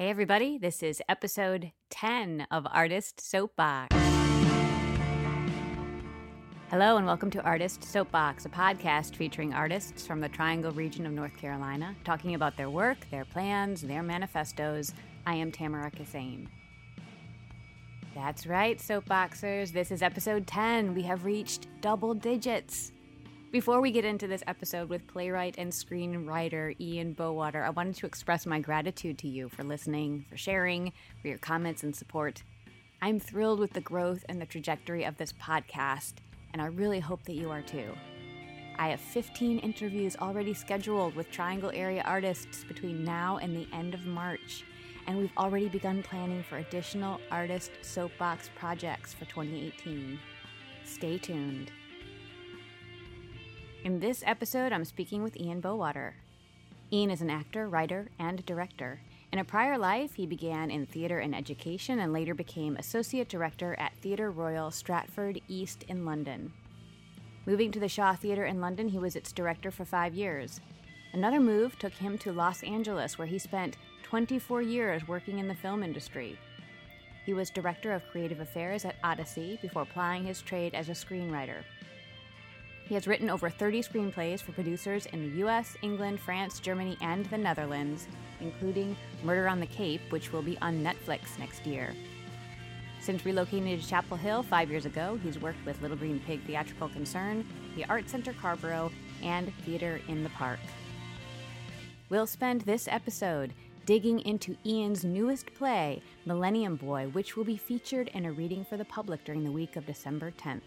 Hey, everybody, this is episode 10 of Artist Soapbox. Hello, and welcome to Artist Soapbox, a podcast featuring artists from the Triangle region of North Carolina, talking about their work, their plans, their manifestos. I am Tamara Kissane. That's right, Soapboxers. This is episode 10. We have reached double digits. Before we get into this episode with playwright and screenwriter Ian Bowater, I wanted to express my gratitude to you for listening, for sharing, for your comments and support. I'm thrilled with the growth and the trajectory of this podcast, and I really hope that you are too. I have 15 interviews already scheduled with Triangle area artists between now and the end of March, and we've already begun planning for additional artist soapbox projects for 2018. Stay tuned. In this episode, I'm speaking with Ian Bowater. Ian is an actor, writer, and director. In a prior life, he began in theater and education and later became associate director at Theatre Royal Stratford East in London. Moving to the Shaw Theatre in London, he was its director for five years. Another move took him to Los Angeles, where he spent 24 years working in the film industry. He was director of creative affairs at Odyssey before plying his trade as a screenwriter. He has written over 30 screenplays for producers in the US, England, France, Germany, and the Netherlands, including Murder on the Cape, which will be on Netflix next year. Since relocating to Chapel Hill five years ago, he's worked with Little Green Pig Theatrical Concern, the Art Center Carrboro, and Theater in the Park. We'll spend this episode digging into Ian's newest play, Millennium Boy, which will be featured in a reading for the public during the week of December 10th.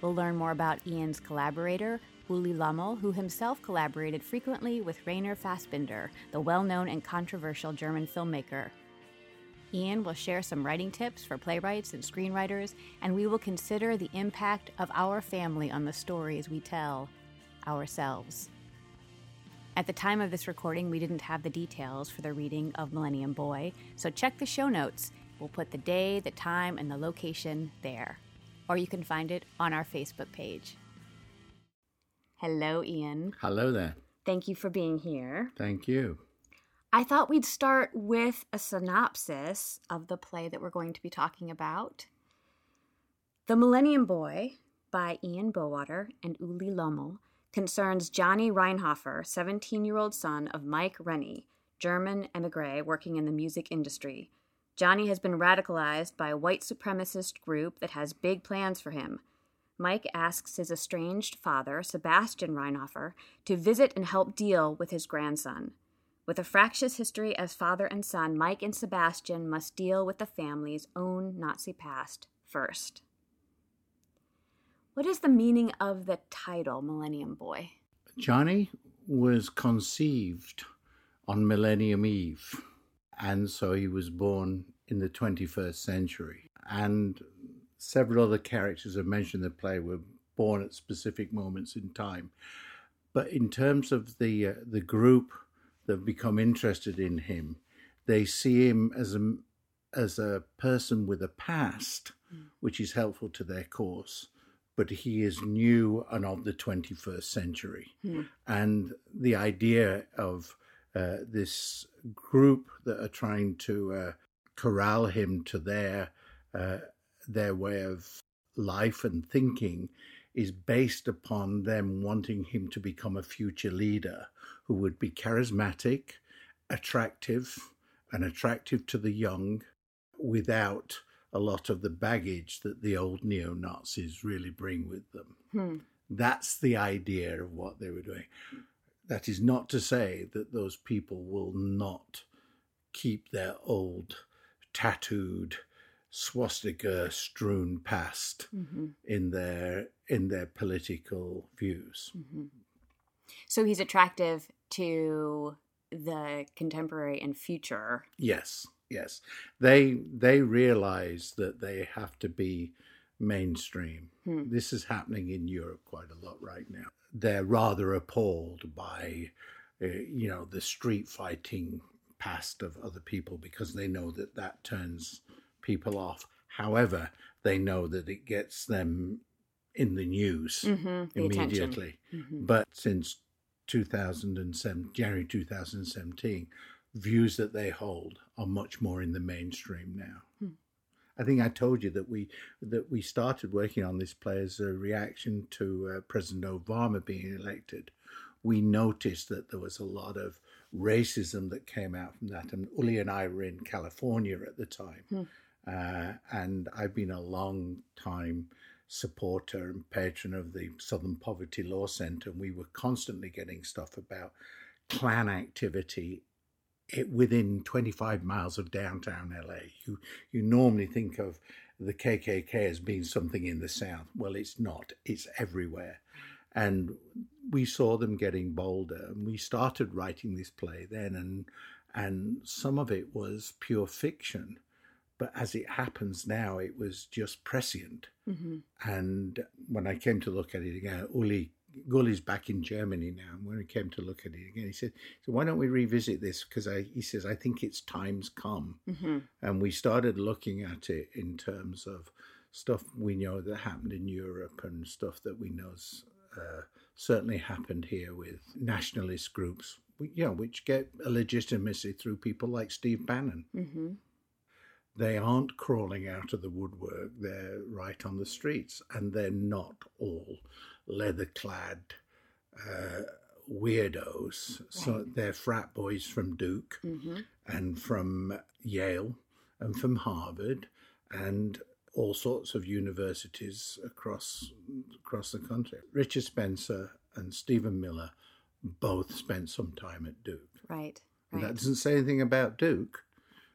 We'll learn more about Ian's collaborator, Uli Lommel, who himself collaborated frequently with Rainer Fassbinder, the well known and controversial German filmmaker. Ian will share some writing tips for playwrights and screenwriters, and we will consider the impact of our family on the stories we tell ourselves. At the time of this recording, we didn't have the details for the reading of Millennium Boy, so check the show notes. We'll put the day, the time, and the location there or you can find it on our Facebook page. Hello, Ian. Hello there. Thank you for being here. Thank you. I thought we'd start with a synopsis of the play that we're going to be talking about. The Millennium Boy by Ian Bowater and Uli Lommel concerns Johnny Reinhofer, 17 year old son of Mike Rennie, German emigre working in the music industry, Johnny has been radicalized by a white supremacist group that has big plans for him. Mike asks his estranged father, Sebastian Reinhofer, to visit and help deal with his grandson. With a fractious history as father and son, Mike and Sebastian must deal with the family's own Nazi past first. What is the meaning of the title, Millennium Boy? Johnny was conceived on Millennium Eve and so he was born in the 21st century. And several other characters I've mentioned in the play were born at specific moments in time. But in terms of the uh, the group that become interested in him, they see him as a as a person with a past, mm. which is helpful to their cause. But he is new and of the 21st century. Mm. And the idea of uh, this group that are trying to uh, corral him to their uh, their way of life and thinking is based upon them wanting him to become a future leader who would be charismatic, attractive, and attractive to the young without a lot of the baggage that the old neo Nazis really bring with them. Hmm. That's the idea of what they were doing. That is not to say that those people will not keep their old, tattooed, swastika strewn past mm-hmm. in their in their political views. Mm-hmm. So he's attractive to the contemporary and future. Yes, yes. They they realize that they have to be mainstream. Hmm. This is happening in Europe quite a lot right now they're rather appalled by, uh, you know, the street fighting past of other people because they know that that turns people off. However, they know that it gets them in the news mm-hmm, the immediately. Mm-hmm. But since 2007, January 2017, views that they hold are much more in the mainstream now. Hmm. I think I told you that we that we started working on this play as a reaction to uh, President Obama being elected. We noticed that there was a lot of racism that came out from that, and Uli and I were in California at the time, hmm. uh, and I've been a long time supporter and patron of the Southern Poverty Law Center, and we were constantly getting stuff about Klan activity it, within 25 miles of downtown LA. You you normally think of the KKK as being something in the South. Well, it's not. It's everywhere, and we saw them getting bolder. And we started writing this play then, and and some of it was pure fiction. But as it happens now, it was just prescient. Mm-hmm. And when I came to look at it again, Uli Gully's back in Germany now. And when we came to look at it again, he said, "So why don't we revisit this?" Because he says, "I think it's time's come." Mm-hmm. And we started looking at it in terms of stuff we know that happened in Europe and stuff that we know uh, certainly happened here with nationalist groups, you know, which get a legitimacy through people like Steve Bannon. Mm-hmm. They aren't crawling out of the woodwork; they're right on the streets, and they're not all leather clad uh, weirdos. Right. So they're frat boys from Duke mm-hmm. and from Yale and from Harvard and all sorts of universities across across the country. Richard Spencer and Stephen Miller both spent some time at Duke. Right. right. That doesn't say anything about Duke,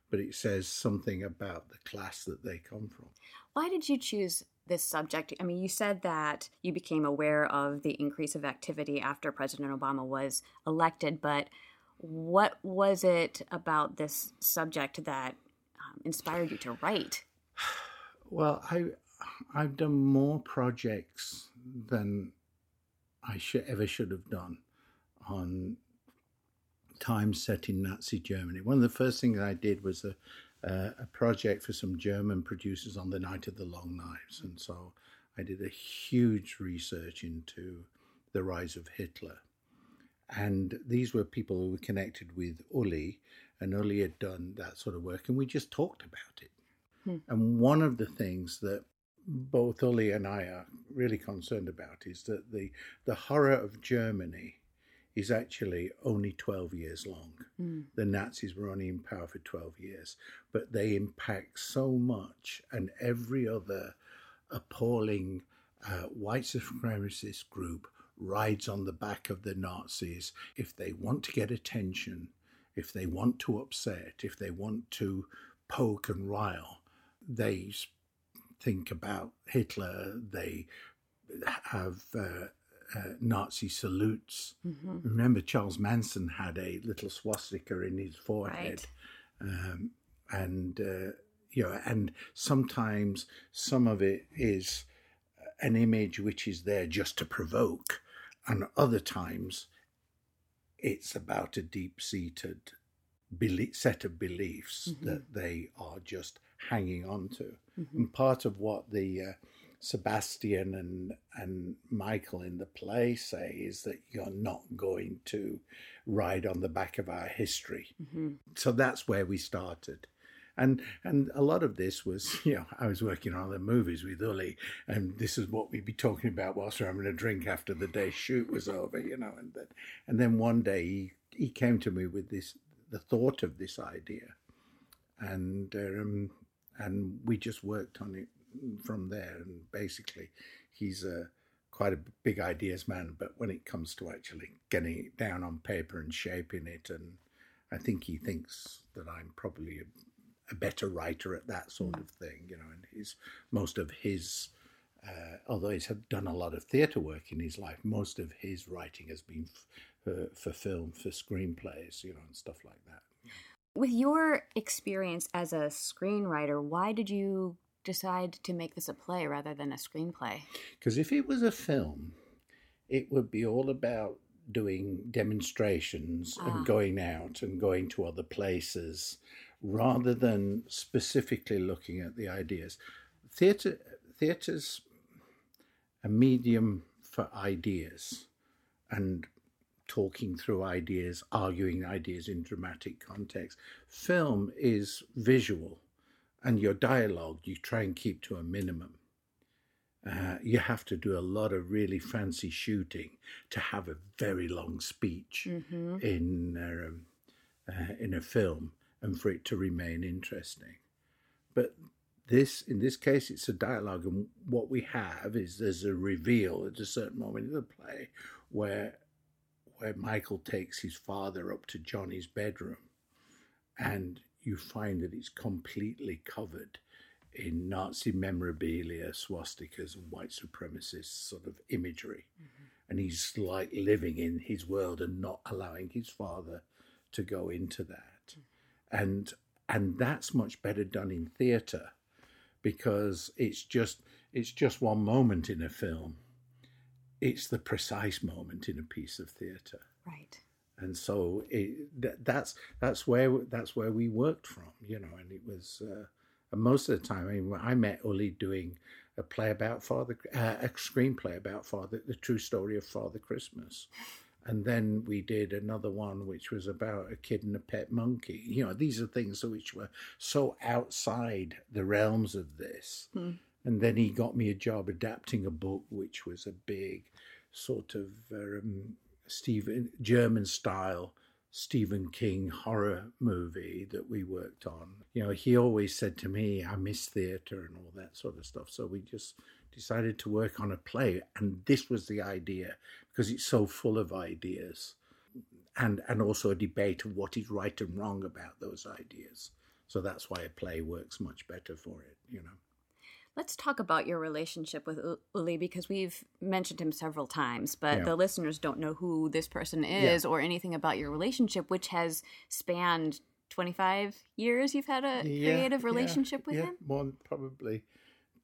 but it says something about the class that they come from. Why did you choose this subject? I mean, you said that you became aware of the increase of activity after President Obama was elected, but what was it about this subject that um, inspired you to write? Well, I I've done more projects than I should, ever should have done on time set in Nazi Germany. One of the first things I did was a uh, a project for some German producers on the night of the long knives. And so I did a huge research into the rise of Hitler. And these were people who were connected with Uli, and Uli had done that sort of work, and we just talked about it. Hmm. And one of the things that both Uli and I are really concerned about is that the, the horror of Germany is actually only 12 years long. Mm. The Nazis were only in power for 12 years, but they impact so much, and every other appalling uh, white supremacist group rides on the back of the Nazis if they want to get attention, if they want to upset, if they want to poke and rile. They think about Hitler, they have uh, uh, Nazi salutes. Mm-hmm. Remember, Charles Manson had a little swastika in his forehead, right. um, and uh, you know, and sometimes some of it is an image which is there just to provoke, and other times it's about a deep-seated belief, set of beliefs mm-hmm. that they are just hanging on to. Mm-hmm. And part of what the uh, Sebastian and and Michael in the play say is that you're not going to ride on the back of our history. Mm-hmm. So that's where we started. And and a lot of this was, you know, I was working on the movies with Uli, and this is what we'd be talking about whilst we're having a drink after the day's shoot was over, you know. And then, and then one day he, he came to me with this the thought of this idea, and um, and we just worked on it from there. And basically, he's a quite a big ideas man, but when it comes to actually getting it down on paper and shaping it, and I think he thinks that I'm probably a, a better writer at that sort of thing, you know. And he's most of his, uh, although he's done a lot of theatre work in his life, most of his writing has been f- for, for film, for screenplays, you know, and stuff like that. With your experience as a screenwriter, why did you decide to make this a play rather than a screenplay? Because if it was a film, it would be all about doing demonstrations ah. and going out and going to other places rather than specifically looking at the ideas. Theatre theatre's a medium for ideas and talking through ideas, arguing ideas in dramatic context. Film is visual, and your dialogue you try and keep to a minimum. Uh, you have to do a lot of really fancy shooting to have a very long speech mm-hmm. in um, uh, in a film and for it to remain interesting. But this, in this case, it's a dialogue, and what we have is there's a reveal at a certain moment in the play where where Michael takes his father up to Johnny's bedroom, and you find that it's completely covered in Nazi memorabilia, swastikas, and white supremacist sort of imagery. Mm-hmm. And he's like living in his world and not allowing his father to go into that. Mm-hmm. And and that's much better done in theatre because it's just it's just one moment in a film. It's the precise moment in a piece of theatre. Right. And so it, that's that's where that's where we worked from, you know, and it was uh, and most of the time, I mean, I met Uli doing a play about Father, uh, a screenplay about Father, the true story of Father Christmas. And then we did another one which was about a kid and a pet monkey. You know, these are things which were so outside the realms of this. Hmm. And then he got me a job adapting a book which was a big sort of um, Stephen German style Stephen King horror movie that we worked on. You know, he always said to me, I miss theatre and all that sort of stuff. So we just decided to work on a play. And this was the idea because it's so full of ideas and, and also a debate of what is right and wrong about those ideas. So that's why a play works much better for it, you know. Let's talk about your relationship with Uli because we've mentioned him several times, but yeah. the listeners don't know who this person is yeah. or anything about your relationship, which has spanned 25 years. You've had a yeah, creative relationship with him? More probably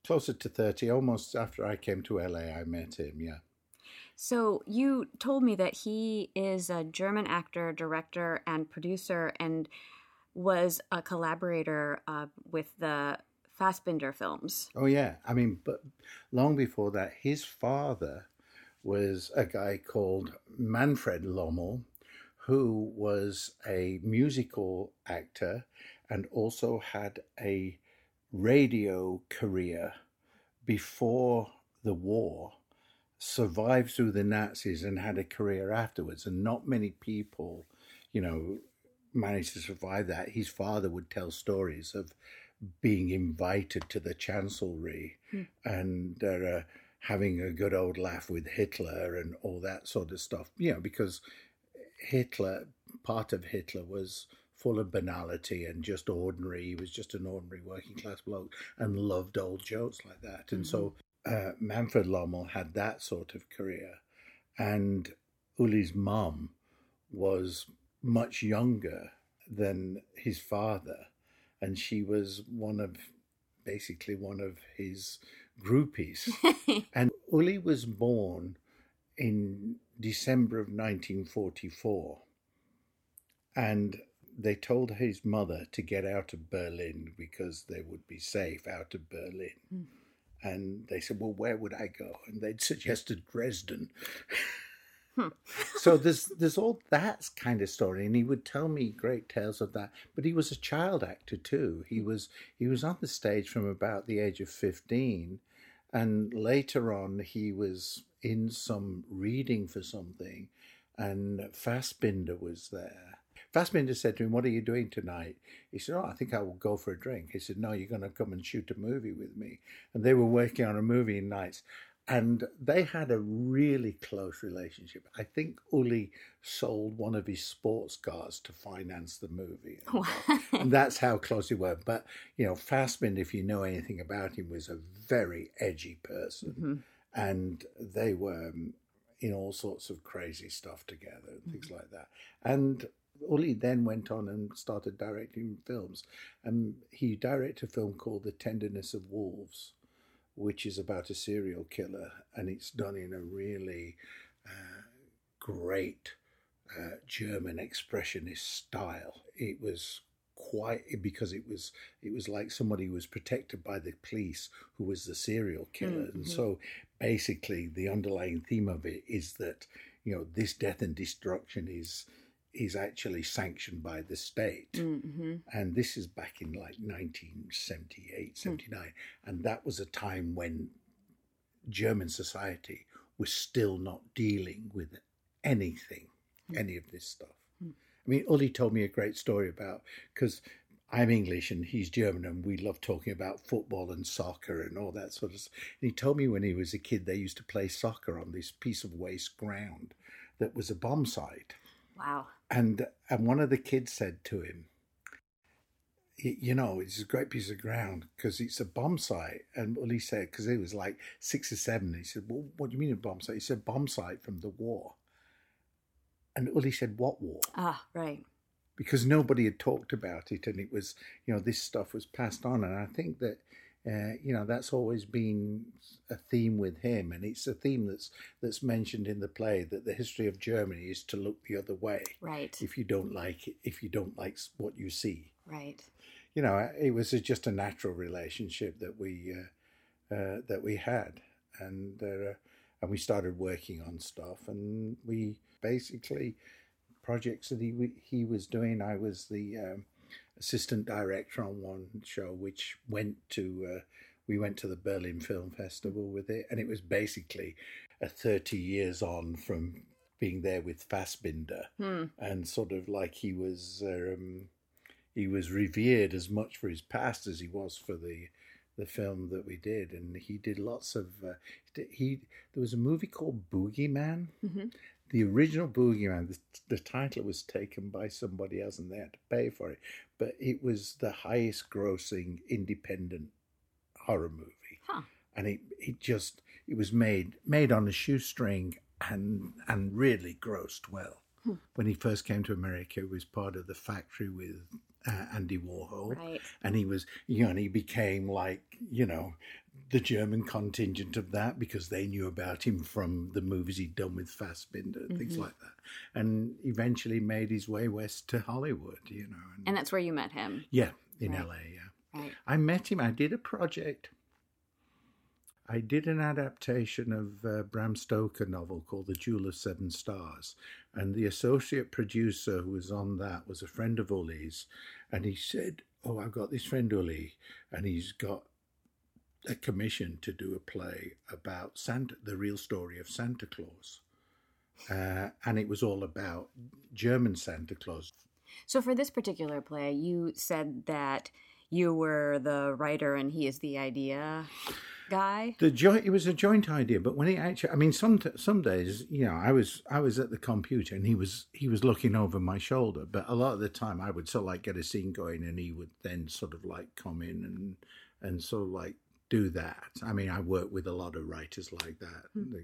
closer to 30. Almost after I came to LA, I met him, yeah. So you told me that he is a German actor, director, and producer, and was a collaborator uh, with the Fassbinder films. Oh yeah, I mean, but long before that, his father was a guy called Manfred Lommel, who was a musical actor and also had a radio career before the war, survived through the Nazis and had a career afterwards. And not many people, you know, managed to survive that. His father would tell stories of being invited to the chancellery mm. and uh, having a good old laugh with Hitler and all that sort of stuff. You know, because Hitler, part of Hitler was full of banality and just ordinary. He was just an ordinary working class bloke and loved old jokes like that. And mm-hmm. so uh, Manfred Lommel had that sort of career. And Uli's mum was much younger than his father and she was one of basically one of his groupies. and Uli was born in December of 1944. And they told his mother to get out of Berlin because they would be safe out of Berlin. Mm. And they said, Well, where would I go? And they'd suggested Dresden. so there's there's all that kind of story, and he would tell me great tales of that. But he was a child actor too. He mm. was he was on the stage from about the age of fifteen, and later on he was in some reading for something, and Fassbinder was there. Fassbinder said to him, "What are you doing tonight?" He said, "Oh, I think I will go for a drink." He said, "No, you're going to come and shoot a movie with me." And they were working on a movie in nights and they had a really close relationship. I think Uli sold one of his sports cars to finance the movie. And, and that's how close they were. But, you know, Fassbinder, if you know anything about him, was a very edgy person. Mm-hmm. And they were um, in all sorts of crazy stuff together and things mm-hmm. like that. And Uli then went on and started directing films. And he directed a film called The Tenderness of Wolves which is about a serial killer, and it's done in a really uh, great uh, German expressionist style. It was quite because it was it was like somebody was protected by the police who was the serial killer, mm-hmm. and so basically the underlying theme of it is that you know, this death and destruction is is actually sanctioned by the state. Mm-hmm. And this is back in like 1978, 79. And that was a time when German society was still not dealing with anything, any of this stuff. Hmm. I mean, Uli told me a great story about, because I'm English and he's German, and we love talking about football and soccer and all that sort of stuff. And he told me when he was a kid, they used to play soccer on this piece of waste ground that was a bomb site. Wow. And and one of the kids said to him, "You know, it's a great piece of ground because it's a bomb site." And Uli said, because he was like six or seven, he said, "Well, what do you mean a bomb site?" He said, "Bomb site from the war." And Uli said, "What war?" Ah, right. because nobody had talked about it and it was you know this stuff was passed on and i think that uh, you know that's always been a theme with him and it's a theme that's that's mentioned in the play that the history of germany is to look the other way Right. if you don't like it if you don't like what you see Right. you know it was a, just a natural relationship that we uh, uh, that we had and uh, and we started working on stuff and we basically projects that he he was doing I was the um, assistant director on one show which went to uh, we went to the Berlin Film Festival with it and it was basically a 30 years on from being there with Fassbinder Hmm. and sort of like he was um, he was revered as much for his past as he was for the the film that we did, and he did lots of. Uh, he there was a movie called Boogeyman. Mhm. The original Boogeyman. The, the title was taken by somebody else, and they had to pay for it. But it was the highest grossing independent horror movie, Huh. and it it just it was made made on a shoestring and and really grossed well. Hmm. When he first came to America, he was part of the factory with uh, Andy Warhol Right. and he was you know and he became like you know the German contingent of that because they knew about him from the movies he'd done with Fassbinder and things Mhm. like that and eventually made his way west to Hollywood you know And that's where you met him. yeah in Right. LA yeah Right. I met him I did a project I did an adaptation of Bram Stoker novel called The Jewel of Seven Stars. And the associate producer who was on that was a friend of Uli's. And he said, Oh, I've got this friend Uli, and he's got a commission to do a play about Santa, the real story of Santa Claus. Uh, and it was all about German Santa Claus. So for this particular play, you said that you were the writer and he is the idea guy. The joint it was a joint idea, but when he actually, I mean, some some days, you know, I was I was at the computer and he was he was looking over my shoulder, but a lot of the time I would sort of like get a scene going and he would then sort of like come in and and sort of like do that. I mean, I work with a lot of writers like that. Hmm. The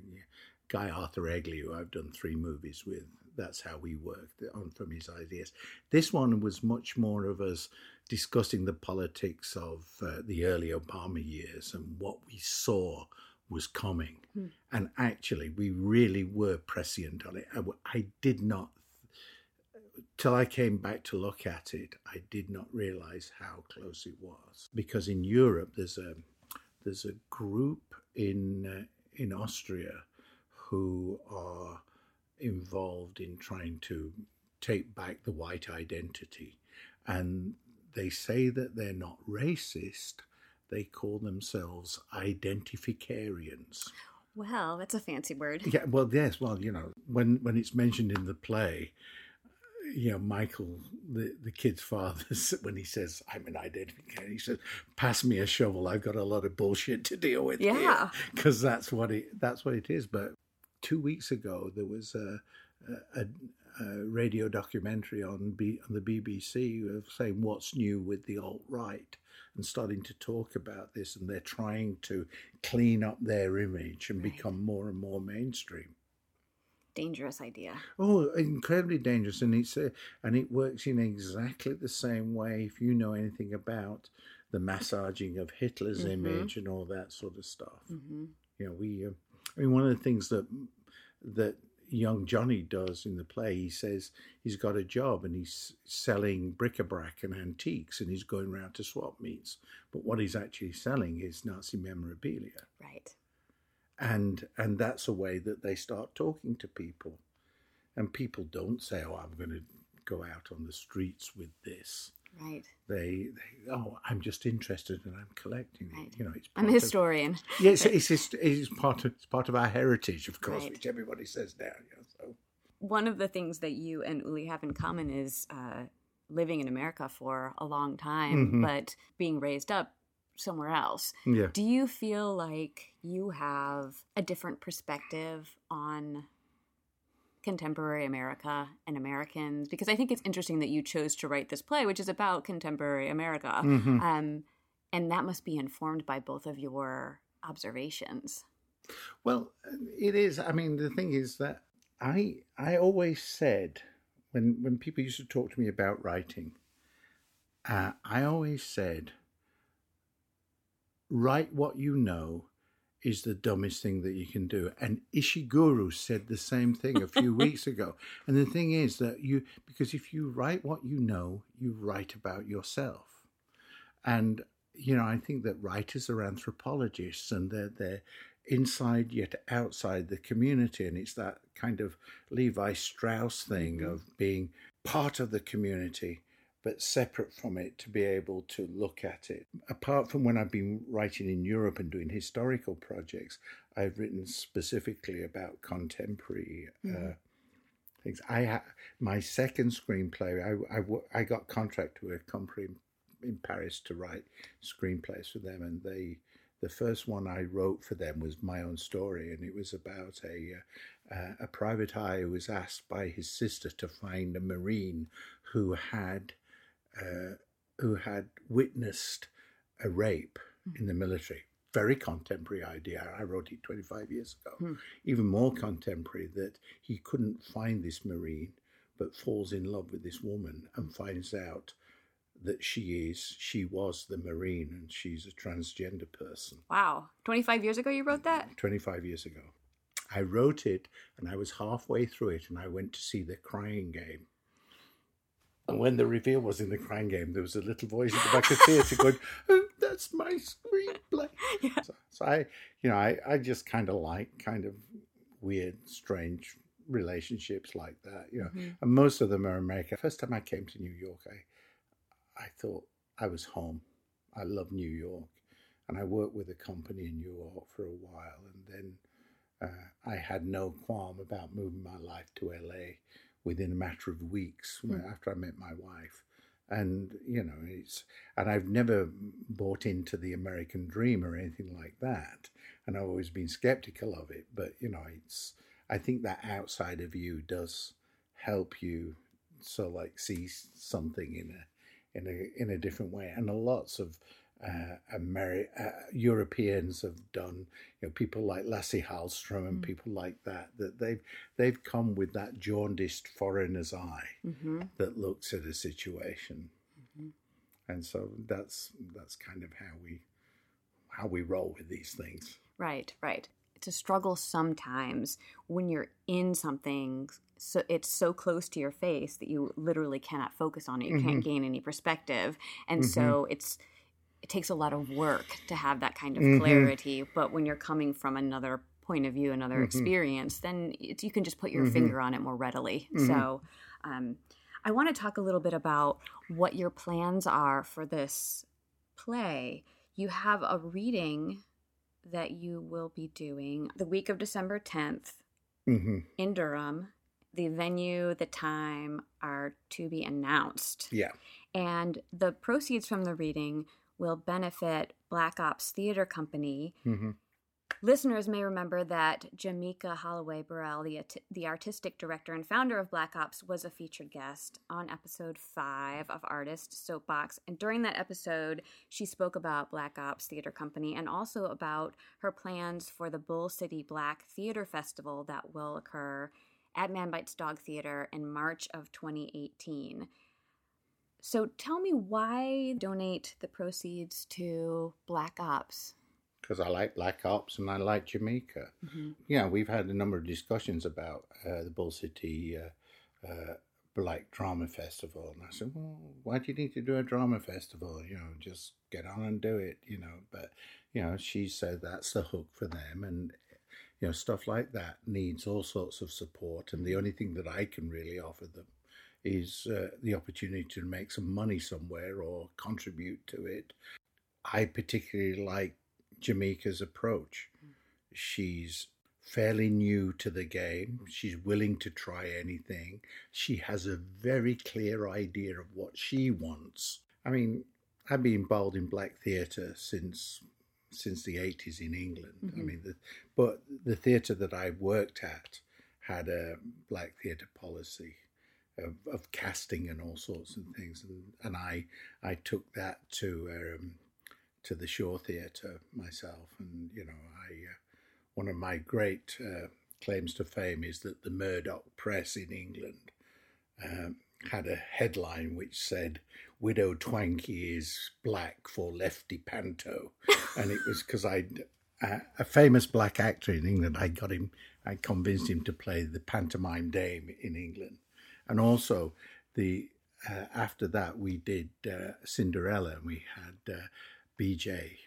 guy Arthur Egley, who I've done three movies with, that's how we worked on from his ideas. This one was much more of us discussing the politics of uh, the early Obama years and what we saw was coming. Hmm. And actually, we really were prescient on it. I did not, till I came back to look at it, I did not realize how close it was. Because in Europe, there's a there's a group in uh, in Austria who are involved in trying to take back the white identity, and they say that they're not racist. They call themselves identificarians. Well, that's a fancy word. Yeah, well, yes, well, you know, when when it's mentioned in the play, you know, Michael, the the kid's father, when he says, "I'm an identificator," he says, "Pass me a shovel. I've got a lot of bullshit to deal with." Yeah. because that's what it that's what it is. But two weeks ago, there was a a, a radio documentary on B, on the BBC of saying what's new with the alt right and starting to talk about this, and they're trying to clean up their image and Right. become more and more mainstream. Dangerous idea. Oh, incredibly dangerous, and it's uh, and it works in exactly the same way. If you know anything about the massaging of Hitler's Mhm. image and all that sort of stuff, hmm you know, we. Uh, I mean, one of the things that that young Johnny does in the play, he says he's got a job and he's selling bric-a-brac and antiques, and he's going around to swap meets. But what he's actually selling is Nazi memorabilia. Right. And and that's a way that they start talking to people and people don't say oh i'm going to go out on the streets with this Right. they, they oh i'm just interested and i'm collecting Right. it you know it's I'm a historian. yes it's, it's, it's part of it's part of our heritage of course Right. which everybody says now you know, so One of the things that you and Uli have in common is uh, living in America for a long time, Mhm. but being raised up somewhere else. yeah Do you feel like you have a different perspective on contemporary America and Americans? Because I think it's interesting that you chose to write this play, which is about contemporary America. Mhm. Um, and that must be informed by both of your observations. Well, it is. I mean, the thing is that I I always said when when people used to talk to me about writing, uh, I always said, write what you know is the dumbest thing that you can do. And Ishiguro said the same thing a few weeks ago. And the thing is that you because if you write what you know, you write about yourself. And you know, I think that writers are anthropologists and they're they're inside yet outside the community. And it's that kind of Levi Strauss thing Mhm. of being part of the community but separate from it to be able to look at it. Apart from when I've been writing in Europe and doing historical projects, I've written specifically about contemporary uh, Mhm. things. I ha- my second screenplay, I, I, I got contract with a company in Paris to write screenplays for them, and they the first one I wrote for them was my own story, and it was about a uh, uh, a private eye who was asked by his sister to find a marine who had uh, who had witnessed a rape in the military. Very contemporary idea. I wrote it 25 years ago. Hmm. Even more contemporary that he couldn't find this marine, but falls in love with this woman and finds out that she is she was the marine and she's a transgender person. Wow. 25 years ago you wrote that? 25 years ago. I wrote it and I was halfway through it and I went to see the crying game. And when the reveal was in the crying game, there was a little voice at the back of the theatre going, oh, that's my screenplay. Yeah. So, so I, you know, I, I just kind of like kind of weird, strange relationships like that, you know. Mhm. And most of them are American. First time I came to New York, I, I thought I was home. I love New York, and I worked with a company in New York for a while, and then uh, I had no qualm about moving my life to LA within a matter of weeks Mm. after I met my wife. And you know, it's and I've never bought into the American dream or anything like that, and I've always been skeptical of it. But you know, it's I think that outside of you does help you so like see something in a in a in a different way and a lots of uh, Ameri- uh, Europeans have done you know people like Lasse Hallstrom and Mm. people like that that they've they've come with that jaundiced foreigner's eye hmm that looks at a situation Mhm. and so that's that's kind of how we how we roll with these things Right, right. It's a struggle sometimes when you're in something so it's so close to your face that you literally cannot focus on it. You can't gain any perspective. And Mhm. so it's it takes a lot of work to have that kind of Mhm. clarity, but when you're coming from another point of view, another Mhm. experience, then it's, you can just put your Mhm. finger on it more readily. Mhm. So um, I want to talk a little bit about what your plans are for this play. You have a reading that you will be doing the week of December 10th hmm in Durham. The venue, the time are to be announced. yeah And the proceeds from the reading will benefit Black Ops Theater Company. hmm Listeners may remember that Jamaica Holloway Burrell, the, the artistic director and founder of Black Ops, was a featured guest on episode five of Artist Soapbox. And during that episode, she spoke about Black Ops Theater Company and also about her plans for the Bull City Black Theater Festival that will occur at Man Bites Dog Theater in March of 2018. So tell me why donate the proceeds to Black Ops? because I like Black Ops and I like Jamaica. Yeah, we've had a number of discussions about uh, the Bull City uh, uh, Black Drama Festival, and I said, "Well, why do you need to do a drama festival? You know, just get on and do it." You know, but you know, she said that's the hook for them, and you know, stuff like that needs all sorts of support. And the only thing that I can really offer them is uh, the opportunity to make some money somewhere or contribute to it. I particularly like Jamaica's approach. She's fairly new to the game. She's willing to try anything. She has a very clear idea of what she wants. I mean, I've been involved in black theatre since since the 80s in England. Mm-hmm. I mean, the, but the theatre that I worked at had a black theatre policy of, of, casting and all sorts of things, and, and I I took that to um, to the Shaw Theatre myself, and you know I uh, one of my great uh, claims to fame is that the Murdoch Press in England um, had a headline which said "Widow Twankey is black for Lefty Panto," and it was because I, uh, a famous black actor in England, I got him, I convinced him to play the pantomime dame in England, and also the uh, after that we did uh, Cinderella, and we had uh, BJ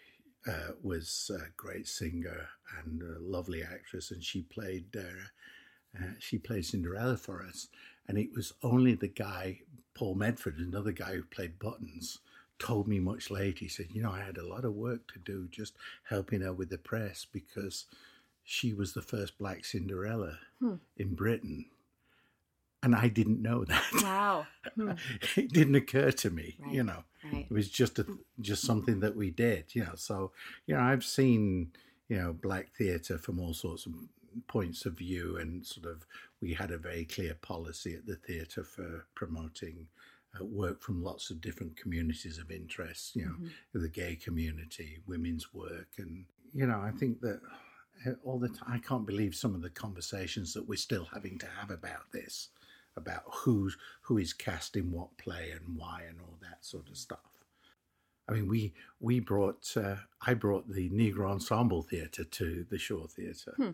uh, was a great singer and a lovely actress, and she played uh, uh, she played Cinderella for us. And it was only the guy Paul Medford, another guy who played Buttons, told me much later. He said, "You know, I had a lot of work to do just helping her with the press because she was the first black Cinderella hmm. in Britain." And I didn't know that. Wow, hmm. it didn't occur to me. Right. You know, right. it was just a just something that we did. You know, so you know, I've seen you know black theatre from all sorts of points of view, and sort of we had a very clear policy at the theatre for promoting. Uh, work from lots of different communities of interest, you know, mm-hmm. the gay community, women's work, and you know, I think that uh, all the time. I can't believe some of the conversations that we're still having to have about this about who's who is cast in what play and why and all that sort of stuff. I mean, we we brought uh, I brought the Negro Ensemble Theatre to the Shaw Theatre. Hmm.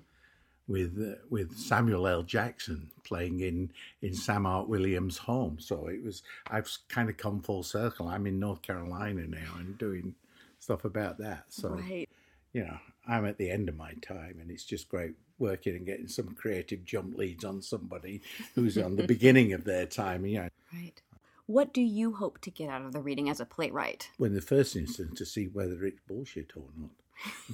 With uh, with Samuel L. Jackson playing in in Samm-Art Williams' home, so it was I've kind of come full circle. I'm in North Carolina now and doing stuff about that. So right. you know, I'm at the end of my time, and it's just great working and getting some creative jump leads on somebody who's on the beginning of their time. Yeah. Right. What do you hope to get out of the reading as a playwright? Well, in the first instance, to see whether it's bullshit or not.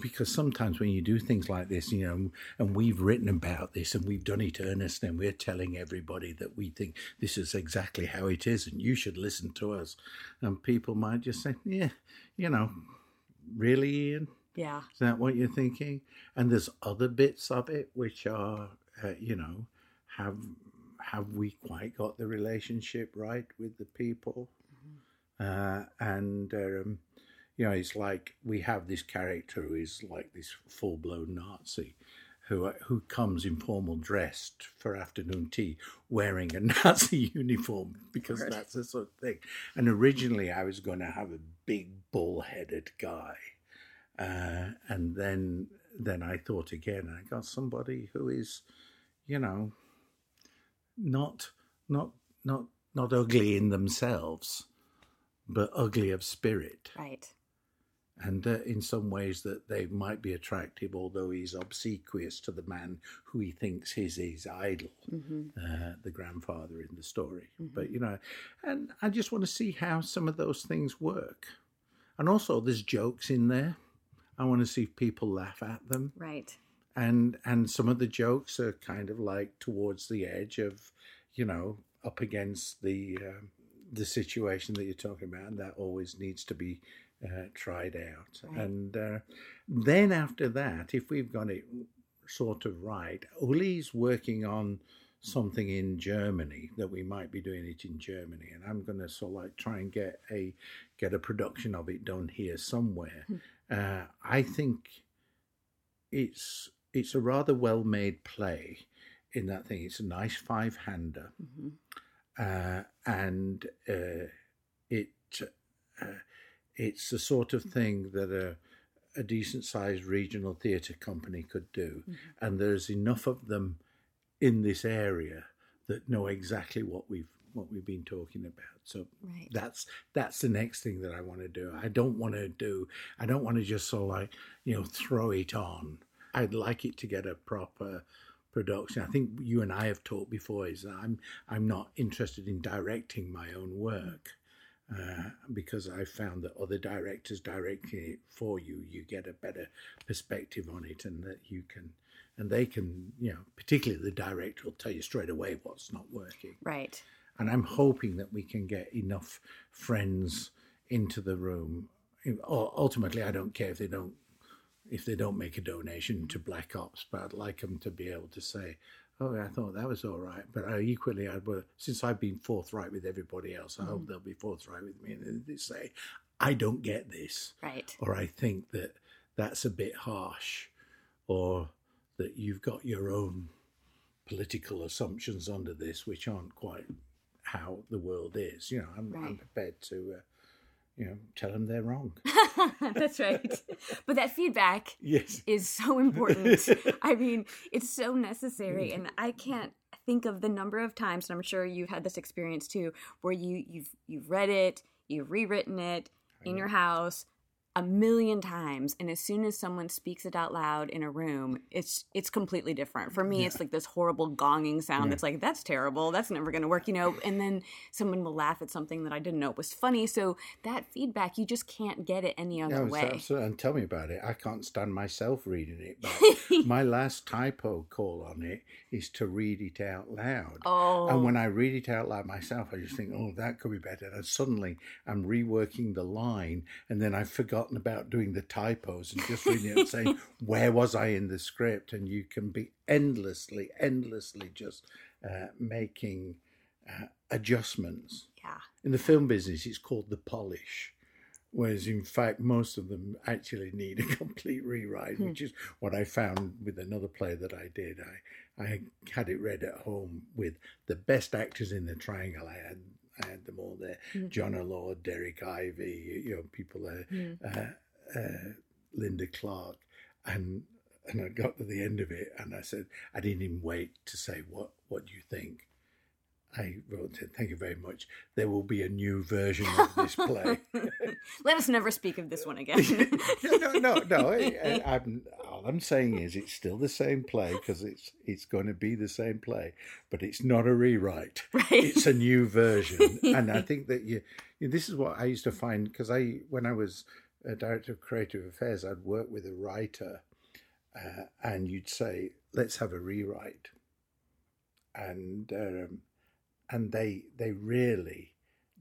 Because sometimes when you do things like this, you know, and we've written about this and we've done it earnestly, and we're telling everybody that we think this is exactly how it is and you should listen to us. And people might just say, yeah, you know, really, Ian? Yeah. Is that what you're thinking? And there's other bits of it which are, uh, you know, have have we quite got the relationship right with the people? Mm-hmm. Uh, and um, you know, it's like we have this character who is like this full blown Nazi. Who, uh, who comes in formal dressed for afternoon tea wearing a Nazi uniform because that's the sort of thing. And originally I was going to have a big bull headed guy uh, and then then I thought again. I got somebody who is, you know, not not not not ugly in themselves, but ugly of spirit. Right. And uh, in some ways that they might be attractive, although he's obsequious to the man who he thinks is his idol, mm-hmm. uh, the grandfather in the story. Mm-hmm. But you know, and I just want to see how some of those things work. And also, there's jokes in there. I want to see if people laugh at them. Right. And and some of the jokes are kind of like towards the edge of, you know, up against the uh, the situation that you're talking about, and that always needs to be uh, tried out. Right. And uh, then after that, if we've got it sort of right, Uli's working on something in Germany that we might be doing it in Germany, and I'm going to sort of like try and get a get a production of it done here somewhere. Uh, I think it's it's a rather well made play in that thing. It's a nice five hander, mm-hmm. uh, and uh, it uh, it's the sort of thing that a a decent sized regional theatre company could do, mm-hmm. and there's enough of them in this area that know exactly what we've what we've been talking about. So right. that's that's the next thing that I want to do. I don't want to do. I don't want to just sort of like you know throw it on I'd like it to get a proper production. I think you and I have talked before. Is that I'm I'm not interested in directing my own work. Uh, because I found that other directors directing it for you, you get a better perspective on it, and that you can, and they can, you know, particularly the director will tell you straight away what's not working. Right. And I'm hoping that we can get enough friends into the room. Ultimately, I don't care if they don't if they don't make a donation to Black Ops, but I'd like them to be able to say, "Oh, I thought that was all right." But I, equally, I would, since I've been forthright with everybody else, I mm. hope they'll be forthright with me and they say, "I don't get this," right? Or I think that that's a bit harsh, or that you've got your own political assumptions under this, which aren't quite how the world is. You know, I'm, right. I'm prepared to. Uh, you know, tell them they're wrong. That's right. But that feedback yes. is so important. I mean, it's so necessary. And I can't think of the number of times, and I'm sure you've had this experience too, where you, you've you've read it, you've rewritten it in your house, a million times and as soon as someone speaks it out loud in a room it's it's completely different. For me yeah. it's like this horrible gonging sound yeah. that's like that's terrible. That's never going to work you know? And then someone will laugh at something that i didn't know was funny. So that feedback you just can't get it any other way. absolutely. and tell me about it. I can't stand myself reading it but my last typo call on it is to read it out loud. Oh and when oh. i read it out loud myself i just think oh that could be better. And suddenly i'm reworking the line and then i forgot forgotten about doing the typos and just reading it and saying, where was I in the script? And you can be endlessly, endlessly just uh, making uh, adjustments. Yeah. In the film business, it's called the polish. Whereas, in fact, most of them actually need a complete rewrite, hmm. which is what I found with another play that I did. I, I had it read at home with the best actors in the triangle. I had I had them all there. Mm-hmm. John O'Lord, Derek Ivey, you know, people there, mm-hmm. uh, uh, Linda Clark, and and I got to the end of it, and I said I didn't even wait to say what what do you think. I wrote, thank you very much. There will be a new version of this play. Let us never speak of this one again. no, no, no. I, I'm, all I'm saying is it's still the same play because it's it's going to be the same play, but it's not a rewrite. Right. It's a new version, and I think that you, you this is what I used to find because I when I was a director of creative affairs, I'd work with a writer, uh, and you'd say, "Let's have a rewrite," and um, and they they really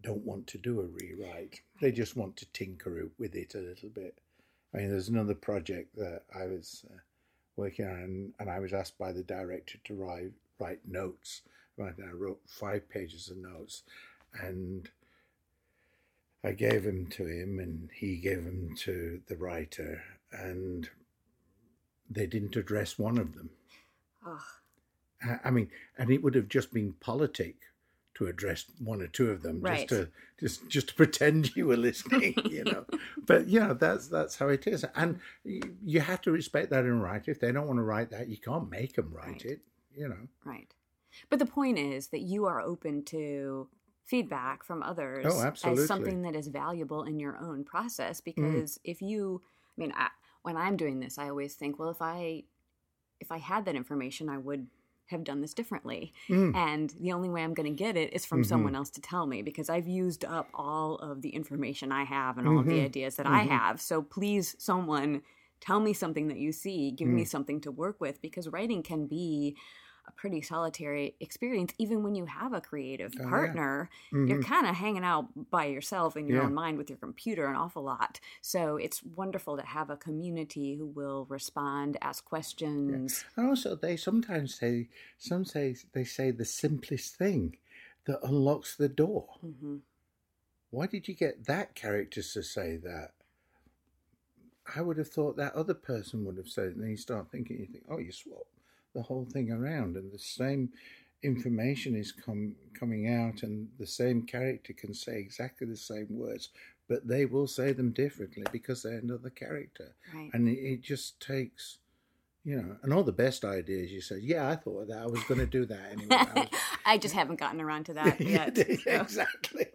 don't want to do a rewrite. They just want to tinker with it a little bit. I mean, there's another project that I was uh, working on, and I was asked by the director to write write notes. Right, I wrote five pages of notes, and I gave them to him, and he gave them to the writer, and they didn't address one of them. Oh. I mean, and it would have just been politic to address one or two of them right. just to just just to pretend you were listening you know but yeah that's that's how it is and you have to respect that and write if they don't want to write that you can't make them write right. it you know right but the point is that you are open to feedback from others oh, as something that is valuable in your own process mm. because mm. if you i mean I, when i'm doing this i always think well if i if i had that information i would have done this differently. Mm. And the only way I'm going to get it is from mm-hmm. someone else to tell me because I've used up all of the information I have and all mm-hmm. of the ideas that mm-hmm. I have. So please, someone tell me something that you see, give mm. me something to work with because writing can be a pretty solitary experience even when you have a creative oh, partner yeah. mm-hmm. you're kind of hanging out by yourself in your yeah. own mind with your computer an awful lot so it's wonderful to have a community who will respond ask questions yeah. and also they sometimes say some say they say the simplest thing that unlocks the door mm-hmm. why did you get that character to say that I would have thought that other person would have said it. And then you start thinking, you think, oh, you swap the whole thing around, and the same information is com- coming out, and the same character can say exactly the same words, but they will say them differently because they're another character, right. and it, it just takes you know, and all the best ideas you said, yeah, I thought of that. I was going to do that anyway. I, was... I just haven't gotten around to that yet. exactly.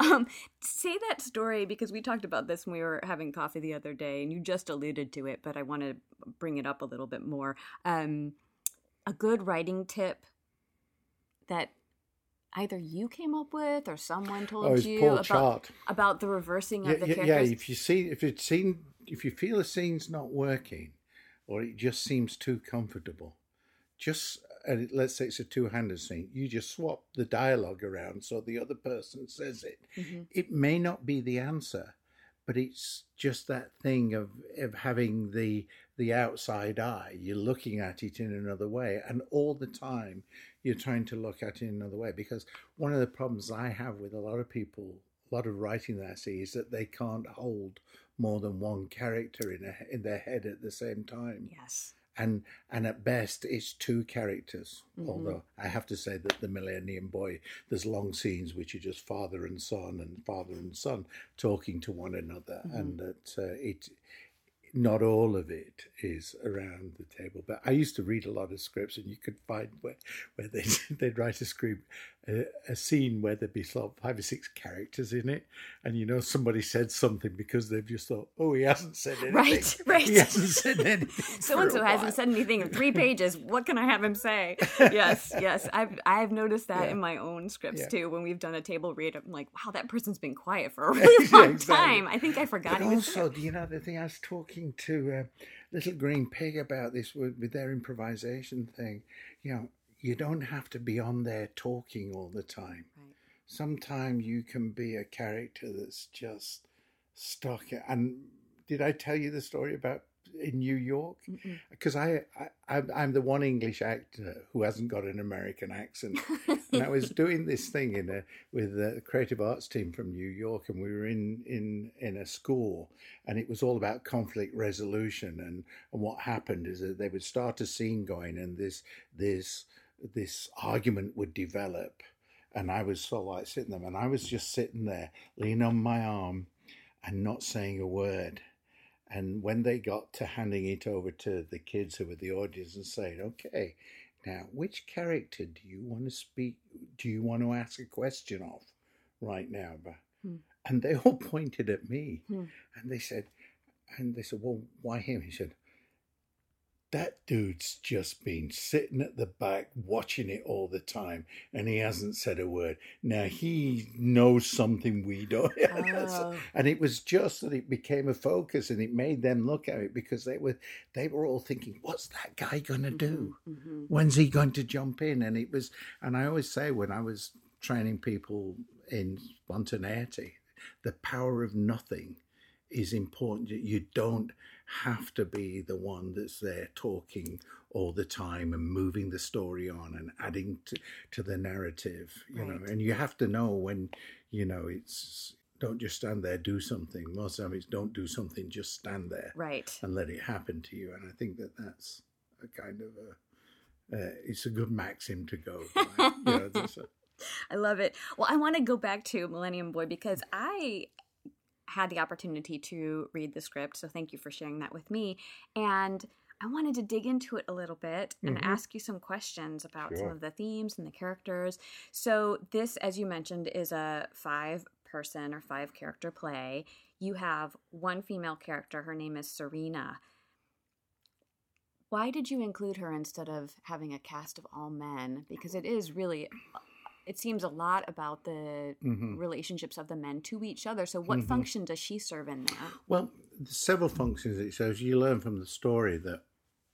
um, say that story because we talked about this when we were having coffee the other day, and you just alluded to it, but I want to bring it up a little bit more. Um, a good writing tip that either you came up with or someone told oh, you about, Chart. about the reversing yeah, of the yeah, characters. Yeah, if you see, if it's seen, if you feel a scene's not working, or it just seems too comfortable, just and let's say it's a two-handed scene, you just swap the dialogue around so the other person says it. Mm-hmm. It may not be the answer, but it's just that thing of of having the the outside eye. You're looking at it in another way, and all the time you're trying to look at it in another way. Because one of the problems I have with a lot of people, a lot of writing that I see, is that they can't hold more than one character in a, in their head at the same time. Yes. And and at best it's two characters. Mhm. Although I have to say that the Millennium Boy, there's long scenes which are just father and son and father and son talking to one another, Mhm. and that uh, it not all of it is around the table. But I used to read a lot of scripts, and you could find where where they they'd write a script, a, a scene where there'd be sort of five or six characters in it, and you know somebody said something because they've just thought, oh, he hasn't said anything, Right, right. He hasn't said anything. So and so hasn't said anything in three pages. What can I have him say? Yes, yes. I've I've noticed that Yeah. in my own scripts Yeah. too. When we've done a table read, I'm like, wow, that person's been quiet for a really long Exactly. time. I think I forgot But also, do you know the thing? I was talking to uh, Little Green Pig about this with, with their improvisation thing. You know, you don't have to be on there talking all the time. Right. Sometimes you can be a character that's just stuck. And did I tell you the story about in New York? Because I, I, I'm- I'm the one English actor who hasn't got an American accent. and I was doing this thing in a with the creative arts team from New York, and we were in in in a school, and it was all about conflict resolution. And and what happened is that they would start a scene going, and this this this argument would develop, and I was sort of like sitting there, and I was just sitting there, leaning on my arm, and not saying a word. And when they got to handing it over to the kids who were the audience and saying, "Okay, now, which character do you want to speak? Do you want to ask a question of right now? Hmm. And they all pointed at me, Hmm. and they said, and they said, "Well, why him?" He said, "That dude's just been sitting at the back watching it all the time, and he hasn't said a word. Now he knows something we don't." Oh. and it was just that it became a focus, and it made them look at it because they were they were all thinking, "What's that guy gonna do?" Mhm. when's he going to jump in? And it was, and I always say when I was training people in spontaneity, the power of nothing is important. You don't have to be the one that's there talking all the time and moving the story on and adding to, to the narrative, you know, and you have to know when, you know, it's, don't just stand there, do something. Most of it's don't do something, just stand there Right. and let it happen to you. And I think that that's a kind of a, uh, it's a good maxim to go. by. you know, I love it. Well, I want to go back to Millennium Boy because I had the opportunity to read the script. So thank you for sharing that with me. And I wanted to dig into it a little bit and Mhm. ask you some questions about some of the themes and the characters. So, this, as you mentioned, is a five person or five character play. You have one female character. Her name is Serena. Why did you include her instead of having a cast of all men? Because it is really, it seems a lot about the Mhm. relationships of the men to each other. So, what Mhm. function does she serve in there? Well, several functions it shows. You learn from the story that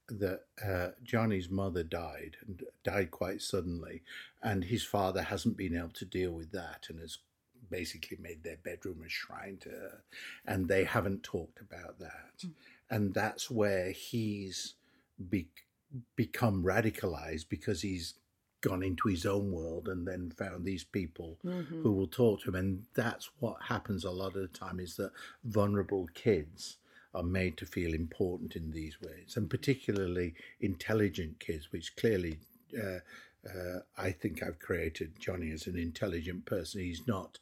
that uh, Johnny's mother died and died quite suddenly, and his father hasn't been able to deal with that and has basically made their bedroom a shrine to her, and they haven't talked about that, and that's where he's be- become radicalized because he's gone into his own world and then found these people Mhm. who will talk to him and that's what happens a lot of the time is that vulnerable kids are made to feel important in these ways and particularly intelligent kids which clearly uh, uh, i think i've created johnny as an intelligent person he's not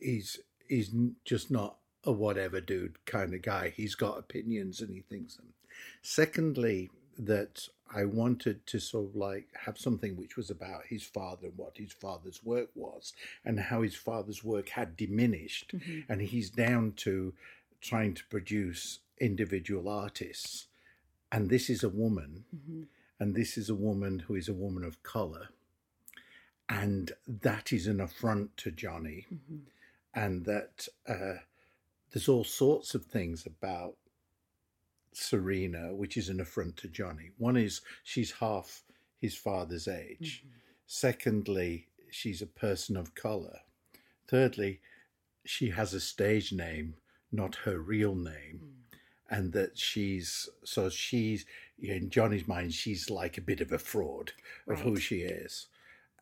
he's he's just not a whatever dude kind of guy. He's got opinions and he thinks them. Secondly, that I wanted to sort of like have something which was about his father and what his father's work was and how his father's work had diminished. Mhm. And he's down to trying to produce individual artists. And this is a woman, Mhm. and this is a woman who is a woman of color. And that is an affront to Johnny Mhm. and that uh, there's all sorts of things about Serena, which is an affront to Johnny. One is she's half his father's age. Mhm. Secondly, she's a person of color. Thirdly, she has a stage name, not her real name. Mm. And that she's so she's in Johnny's mind, she's like a bit of a fraud of who she is.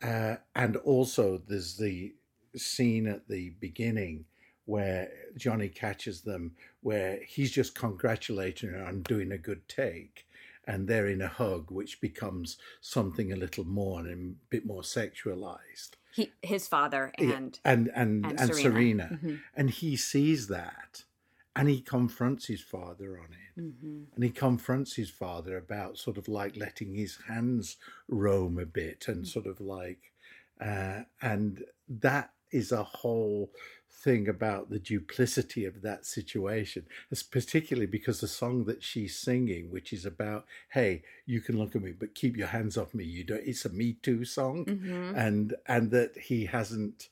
Uh, and also, there's the scene at the beginning where Johnny catches them, where he's just congratulating her on doing a good take, and they're in a hug, which becomes something a little more and a bit more sexualized. He, his father Yeah, and and and, and and, Serena. Serena, Mhm. and he sees that, and he confronts his father on it. Mhm. And he confronts his father about sort of like letting his hands roam a bit and sort of like, uh, and that is a whole thing about the duplicity of that situation. It's particularly because the song that she's singing, which is about, hey, you can look at me, but keep your hands off me. You don't. It's a Me Too song, Mhm. and and that he hasn't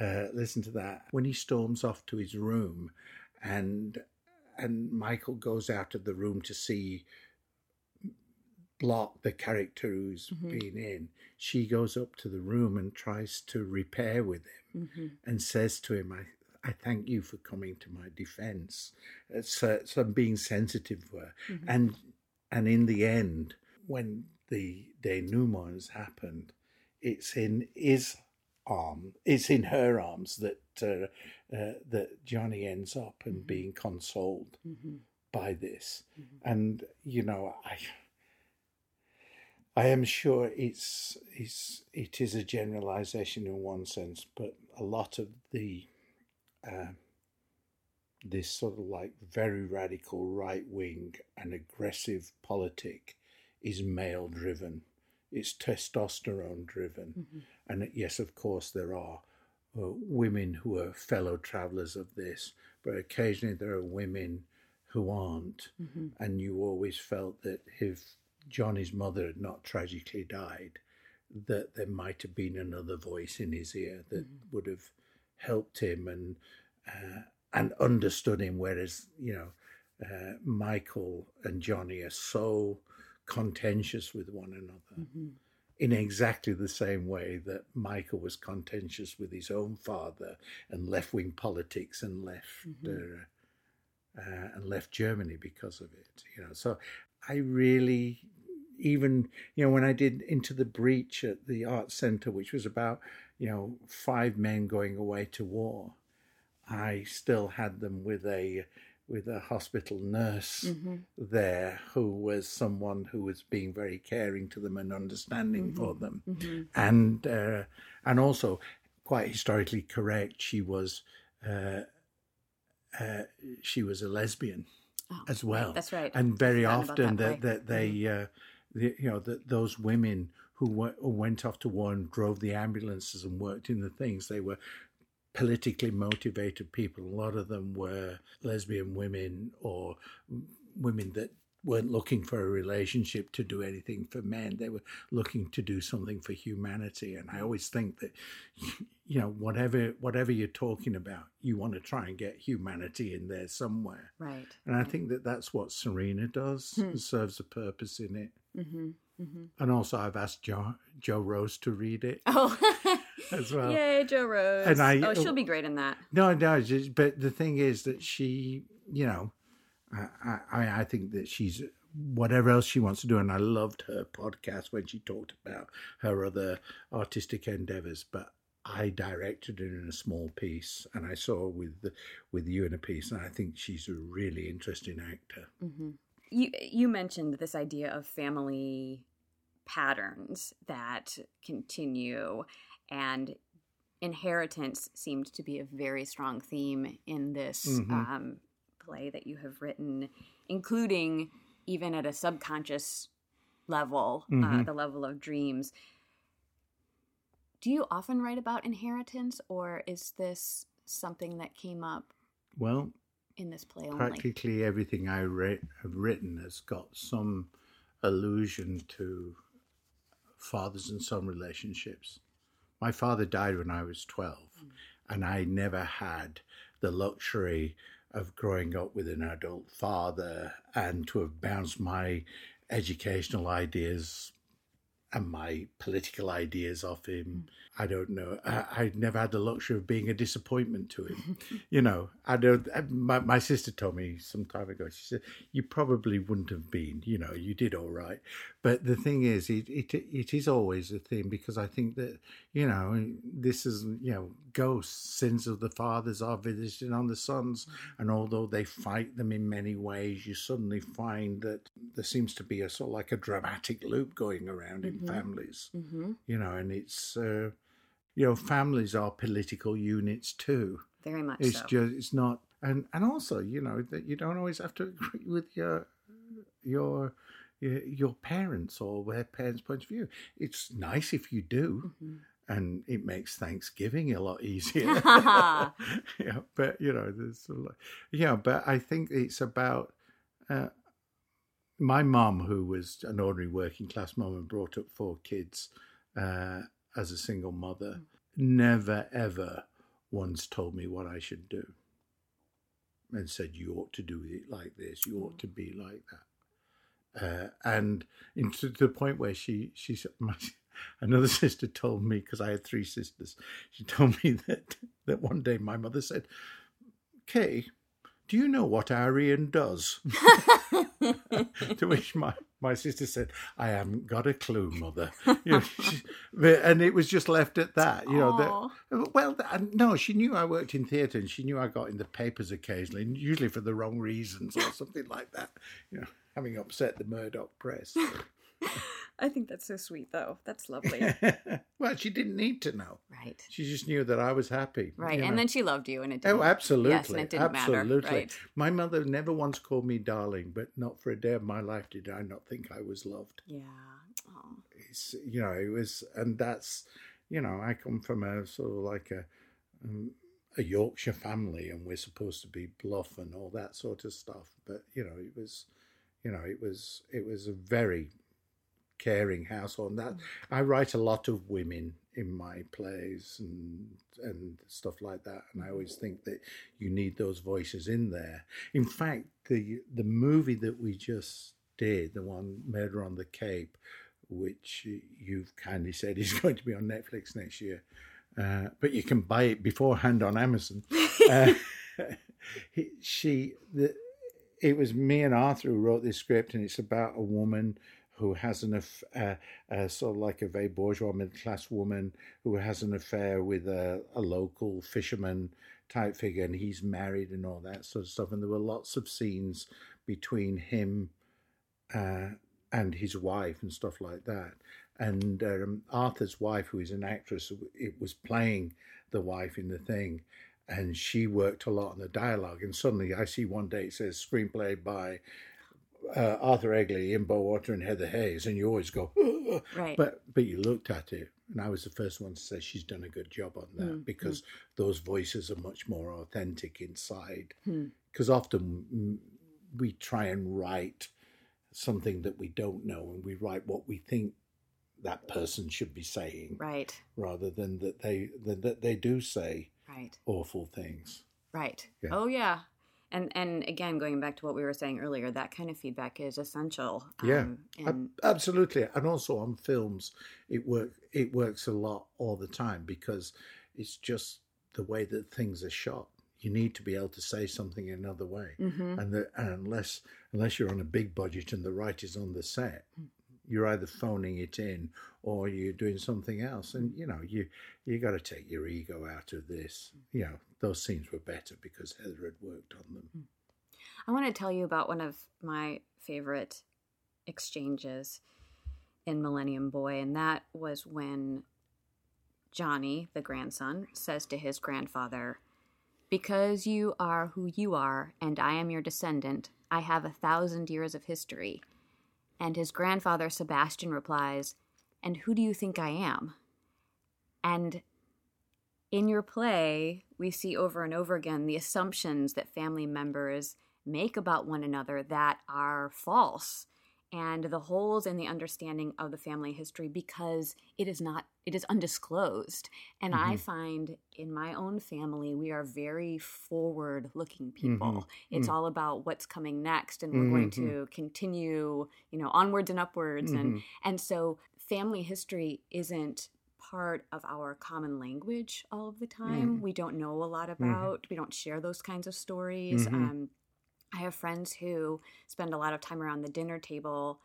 uh, listened to that when he storms off to his room, and and Michael goes out of the room to see Block, the character who's Mhm. been in. She goes up to the room and tries to repair with him Mhm. and says to him, I, I thank you for coming to my defense. Uh, so I'm being sensitive for her. Mhm. And, and in the end, when the denouement has happened, it's in his arm, it's in her arms that, uh, uh, that Johnny ends up and Mhm. being consoled Mhm. by this. Mhm. And, you know, I. I am sure it's, it's it is a generalization in one sense, but a lot of the uh, this sort of like very radical right wing and aggressive politic is male driven. It's testosterone driven, Mhm. and yes, of course, there are uh, women who are fellow travelers of this, but occasionally there are women who aren't Mhm. and you always felt that if Johnny's mother had not tragically died, that there might have been another voice in his ear that Mhm. would have helped him and uh, and understood him. Whereas you know, uh, Michael and Johnny are so contentious with one another Mhm. in exactly the same way that Michael was contentious with his own father and left wing politics and left Mhm. uh, uh, and left Germany because of it. You know, so I really even you know when I did Into the Breach at the Art Center, which was about you know five men going away to war, I still had them with a with a hospital nurse Mhm. there who was someone who was being very caring to them and understanding for Mhm. them Mhm. and uh, and also quite historically correct she was uh, uh, she was a lesbian Oh, as well. That's right. and very often that that, they uh, the, you know that those women who w- went off to war and drove the ambulances and worked in the things they were politically motivated people. A lot of them were lesbian women or women that weren't looking for a relationship to do anything for men they were looking to do something for humanity and i always think that you know whatever whatever you're talking about you want to try and get humanity in there somewhere Right. and I think that that's what Serena does. Hmm. Serves a purpose in it. Mm-hmm. Mm-hmm. And also, I've asked Joe, Joe Rose to read it Oh. as well. Yay, Joe Rose. And I- oh, she'll be great in that. No, no, but the thing is that she, you know, I, I, I think that she's whatever else she wants to do. And I loved her podcast when she talked about her other artistic endeavors. But I directed it in a small piece, and I saw with the, with you in a piece, and I think she's a really interesting actor. hmm You you mentioned this idea of family patterns that continue, and inheritance seemed to be a very strong theme in this Mhm. um, play that you have written, including even at a subconscious level, uh, Mhm. the level of dreams. Do you often write about inheritance, or is this something that came up Well, in this play only? practically everything I re- have written has got some allusion to fathers and son relationships. My father died when I was 12, and I never had the luxury of growing up with an adult father and to have bounced my educational ideas and my political ideas off him. Hmm. I don't know. I, I'd never had the luxury of being a disappointment to him. you know, I don't. My, my sister told me some time ago. She said you probably wouldn't have been. You know, you did all right. But the thing is, it it it is always a thing because I think that you know this is you know ghosts, sins of the fathers are visited on the sons, and although they fight them in many ways, you suddenly find that there seems to be a sort of like a dramatic loop going around in Mhm. families. hmm You know, and it's. Uh, you know, families are political units too. Very much It's so. just it's not, and and also you know that you don't always have to agree with your your your, parents or their parents' point of view. It's nice if you do, Mhm. and it makes Thanksgiving a lot easier. yeah, but you know, there's a lot, yeah, but I think it's about. Uh, my mum, who was an ordinary working class mum and brought up four kids uh, as a single mother, never ever once told me what I should do and said, You ought to do it like this, you ought to be like that. Uh, and in, to, the point where she, she said, my, another sister told me, because I had three sisters, she told me that, that one day my mother said, Kay, do you know what our Ian does? to which my, my sister said, I haven't got a clue, mother. You know, and it was just left at that. You know, that, well, no, she knew I worked in theatre and she knew I got in the papers occasionally, and usually for the wrong reasons or something like that. You know, having upset the Murdoch press. I think that's so sweet, though. That's lovely. well, she didn't need to know. right. She just knew that I was happy. Right. And know. then she loved you, and it didn't. Oh, absolutely. Yes, and it didn't absolutely. matter. Right. My mother never once called me darling, but not for a day of my life did I not think I was loved. Yeah. Oh. It's, you know, it was, and that's, you know, I come from a sort of like a, um, a Yorkshire family, and we're supposed to be bluff and all that sort of stuff. But you know, it was, you know, it was, it was a very caring household. And that I write a lot of women in my plays and and stuff like that, and I always think that you need those voices in there. In fact, the the movie that we just did, the one Murder on the Cape, which you've kindly said is going to be on Netflix next year, uh, but you can buy it beforehand on Amazon. Uh, she, the, it was me and Arthur who wrote this script, and it's about a woman who has an aff- uh, uh, sort of like a very bourgeois middle class woman who has an affair with a, a local fisherman type figure, and he's married and all that sort of stuff. And there were lots of scenes between him uh, and his wife and stuff like that. And um, Arthur's wife, who is an actress, it was playing the wife in the thing, and she worked a lot on the dialogue. And suddenly, I see one day it says screenplay by uh, Arthur Egeli, Ian Bowater, and Heather Hayes, and you always go, "Ugh." Right. but but you looked at it, and I was the first one to say she's done a good job on that Mm, because those voices are much more authentic inside. Hmm. Because often mm, we try and write something that we don't know, and we write what we think that person should be saying, Right. rather than that they that they do say Right. awful things. Right. Yeah. Oh yeah. And and again, going back to what we were saying earlier, that kind of feedback is essential. Yeah. Um, and Absolutely, and also on films, it work it works a lot all the time because it's just the way that things are shot. You need to be able to say something in another way, Mhm. and, the, and unless unless you're on a big budget and the writer's on the set, you're either phoning it in or you're doing something else. And you know, you you got to take your ego out of this. You know, those scenes were better because Heather had worked on them. Hmm. I want to tell you about one of my favorite exchanges in Millennium Boy, and that was when Johnny, the grandson, says to his grandfather, Because you are who you are, and I am your descendant, I have a thousand years of history. And his grandfather, Sebastian, replies, And who do you think I am? And in your play, we see over and over again the assumptions that family members make about one another that are false and the holes in the understanding of the family history because it is not it is undisclosed and mm-hmm. i find in my own family we are very forward looking people mm-hmm. it's mm-hmm. all about what's coming next and we're going mm-hmm. to continue you know onwards and upwards and mm-hmm. and so family history isn't part of our common language all of the time mm. we don't know a lot mm-hmm. about we don't share those kinds of stories um, I have friends who spend a lot of time around the dinner table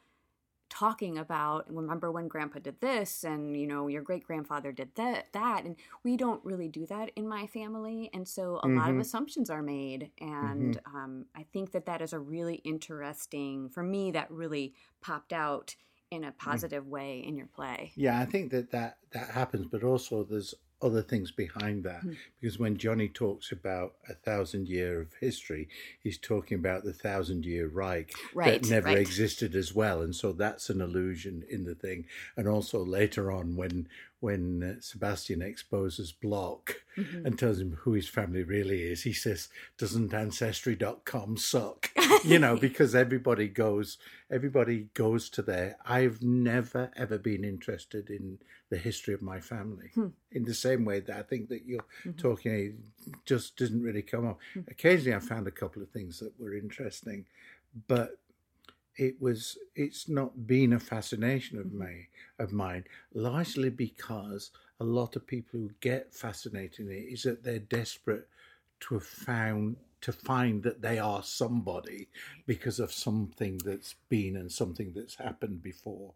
talking about remember when grandpa did this and you know your great grandfather did that that and we don't really do that in my family and so a mm-hmm. lot of mm-hmm. assumptions are made and mm-hmm. um, i think that that is a really interesting for me that really popped out in a mm. positive way in your play yeah i think that that that happens but also there's other things behind that. Mm. Because when Johnny talks about a thousand year of history, he's talking about the thousand year Reich right, that never right. existed as well. And so that's an allusion in the thing. And also later on, when when uh, Sebastian exposes Block mm-hmm. and tells him who his family really is, he says, "Doesn't Ancestry.com suck?" you know, because everybody goes, everybody goes to there. I've never ever been interested in the history of my family hmm. in the same way that I think that you're mm-hmm. talking just doesn't really come up. Hmm. Occasionally, I found a couple of things that were interesting, but it was it's not been a fascination of mm-hmm. me of mine largely because a lot of people who get fascinated in it is that they're desperate to have found to find that they are somebody because of something that's been and something that's happened before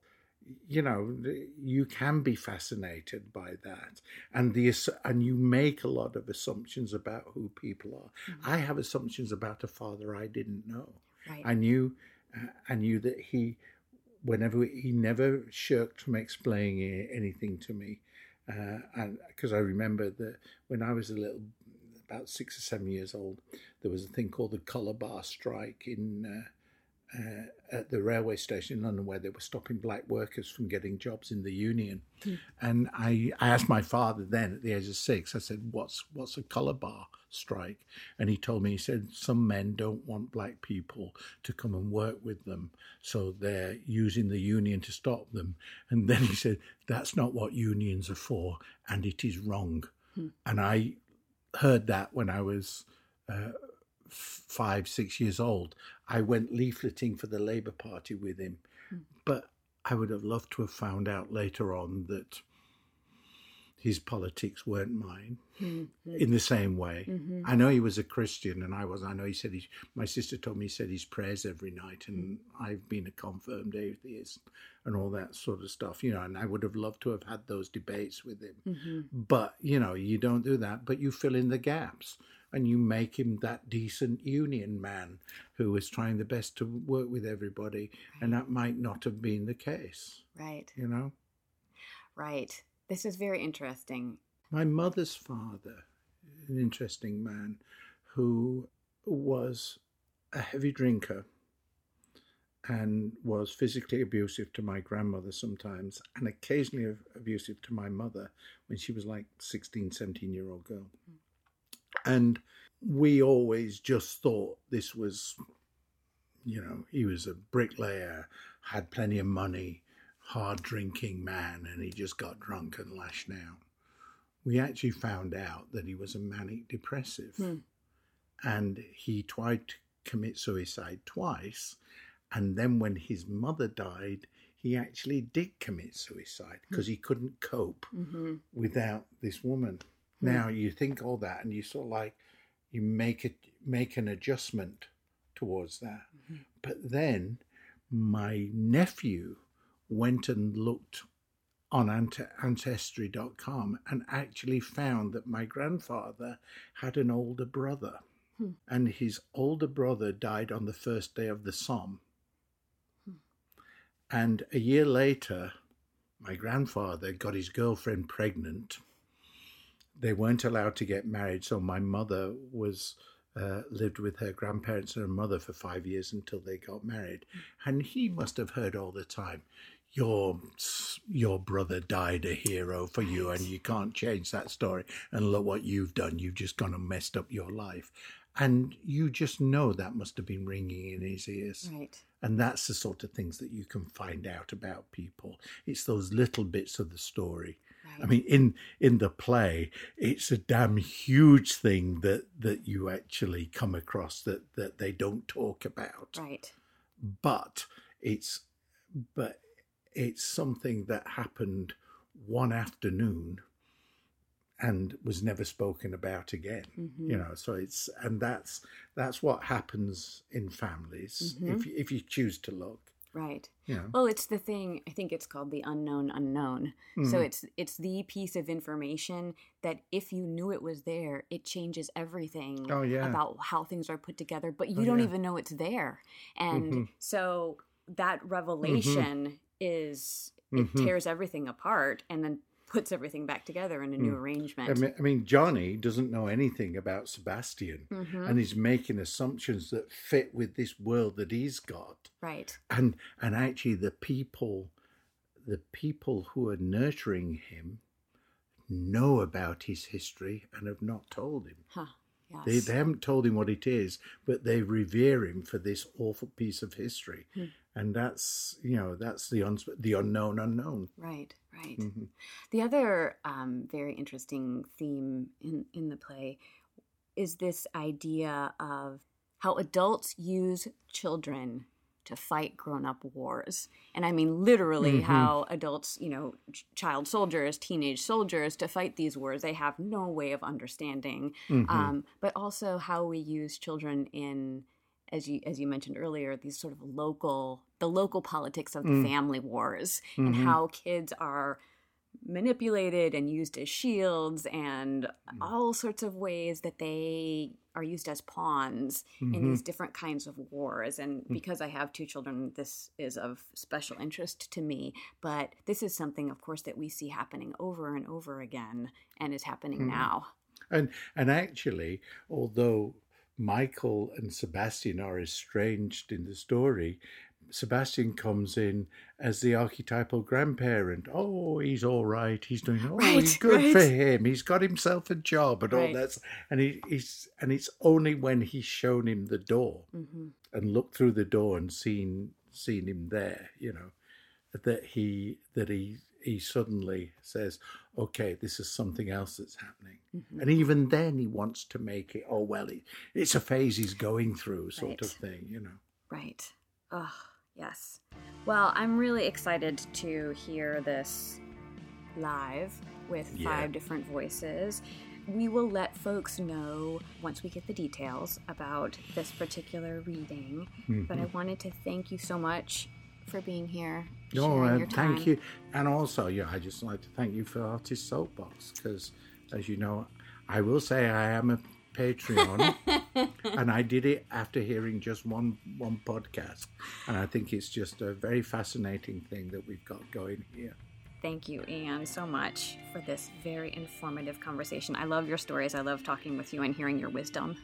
you know you can be fascinated by that and the and you make a lot of assumptions about who people are mm-hmm. i have assumptions about a father i didn't know right. i knew I knew that he, whenever he never shirked from explaining anything to me, uh, and because I remember that when I was a little, about six or seven years old, there was a thing called the colour bar strike in. Uh, uh, at the railway station in London where they were stopping black workers from getting jobs in the union. Mm. And I, I asked my father then at the age of six, I said, What's what's a colour bar? strike. And he told me, he said, some men don't want black people to come and work with them. So they're using the union to stop them. And then he said, that's not what unions are for. And it is wrong. Hmm. And I heard that when I was uh, five, six years old. I went leafleting for the Labour Party with him. Hmm. But I would have loved to have found out later on that his politics weren't mine mm-hmm. in the same way. Mm-hmm. I know he was a Christian and I was. I know he said he, my sister told me he said his prayers every night and I've been a confirmed atheist and all that sort of stuff, you know, and I would have loved to have had those debates with him. Mm-hmm. But, you know, you don't do that, but you fill in the gaps and you make him that decent union man who is trying the best to work with everybody. Right. And that might not have been the case. Right. You know? Right. This is very interesting. My mother's father, an interesting man who was a heavy drinker and was physically abusive to my grandmother sometimes and occasionally abusive to my mother when she was like 16 17 year old girl hmm. And we always just thought this was you know he was a bricklayer had plenty of money hard drinking man and he just got drunk and lashed out. We actually found out that he was a manic depressive hmm. and he tried to commit suicide twice. And then when his mother died, he actually did commit suicide because hmm. he couldn't cope mm-hmm. without this woman. Hmm. Now you think all that and you sort of like you make it make an adjustment towards that. Mm-hmm. But then my nephew went and looked on ancestry.com and actually found that my grandfather had an older brother. Hmm. And his older brother died on the first day of the Somme. Hmm. And a year later, my grandfather got his girlfriend pregnant they weren't allowed to get married. So my mother was uh, lived with her grandparents and her mother for five years until they got married, and he must have heard all the time. Your your brother died a hero for you, and you can't change that story. And look what you've done. You've just gone and messed up your life, and you just know that must have been ringing in his ears. Right. And that's the sort of things that you can find out about people. It's those little bits of the story. I mean, in in the play, it's a damn huge thing that that you actually come across that that they don't talk about. Right. But it's but it's something that happened one afternoon and was never spoken about again Mm-hmm. you know so it's and that's that's what happens in families Mm-hmm. if if you choose to look Right. know Well, it's the thing. I think it's called the unknown unknown. Mm-hmm. So it's it's the piece of information that if you knew it was there, it changes everything Oh, yeah. about how things are put together. But you Oh, don't yeah. even know it's there, and Mhm. so that revelation is it Mhm. tears everything apart and then puts everything back together in a new Mm. arrangement. I mean, I mean johnny doesn't know anything about sebastian Mhm. and he's making assumptions that fit with this world that he's got right. and and actually the people the people who are nurturing him know about his history and have not told him Huh. Yes. They, they haven't told him what it is, but they revere him for this awful piece of history, Hmm. and that's you know that's the un- the unknown unknown. Right, right. Mhm. The other um, very interesting theme in, in the play is this idea of how adults use children to fight grown up wars. And I mean literally Mhm. how adults, you know, ch- child soldiers, teenage soldiers to fight these wars, they have no way of understanding. Mhm. Um, but also how we use children in as you as you mentioned earlier, these sort of local the local politics of the Mm. family wars and Mhm. how kids are manipulated and used as shields and Mm. all sorts of ways that they are used as pawns in Mhm. these different kinds of wars and Mm. because i have two children this is of special interest to me but this is something of course that we see happening over and over again and is happening Mhm. now And and actually, although Michael and Sebastian are estranged in the story, Sebastian comes in as the archetypal grandparent. Oh, he's all right. He's doing oh, Right, he's good for him. He's got himself a job and all Right. that. And he, he's and it's only when he's shown him the door hmm and looked through the door and seen seen him there, you know, that he that he he suddenly says, "Okay, this is something else that's happening." hmm And even then, he wants to make it. Oh well, it, it's a phase he's going through, sort Right. of thing, you know. Right. Oh, yes. Well, I'm really excited to hear this live with Yeah. five different voices. We will let folks know once we get the details about this particular reading. But I wanted to thank you so much for being here. Oh, uh, thank you. And also, yeah, I just like to thank you for Artist Soapbox because, as you know, I will say I am a Patreon, and I did it after hearing just one one podcast, and I think it's just a very fascinating thing that we've got going here. Thank you, Ian, so much for this very informative conversation. I love your stories. I love talking with you and hearing your wisdom.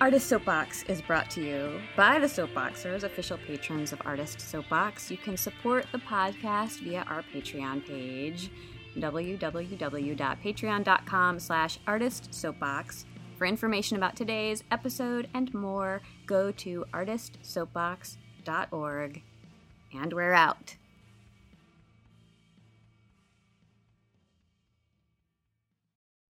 Artist Soapbox is brought to you by the Soapboxers, official patrons of Artist Soapbox. You can support the podcast via our Patreon page, www.patreon.com slash artistsoapbox. For information about today's episode and more, go to artistsoapbox.org. And we're out.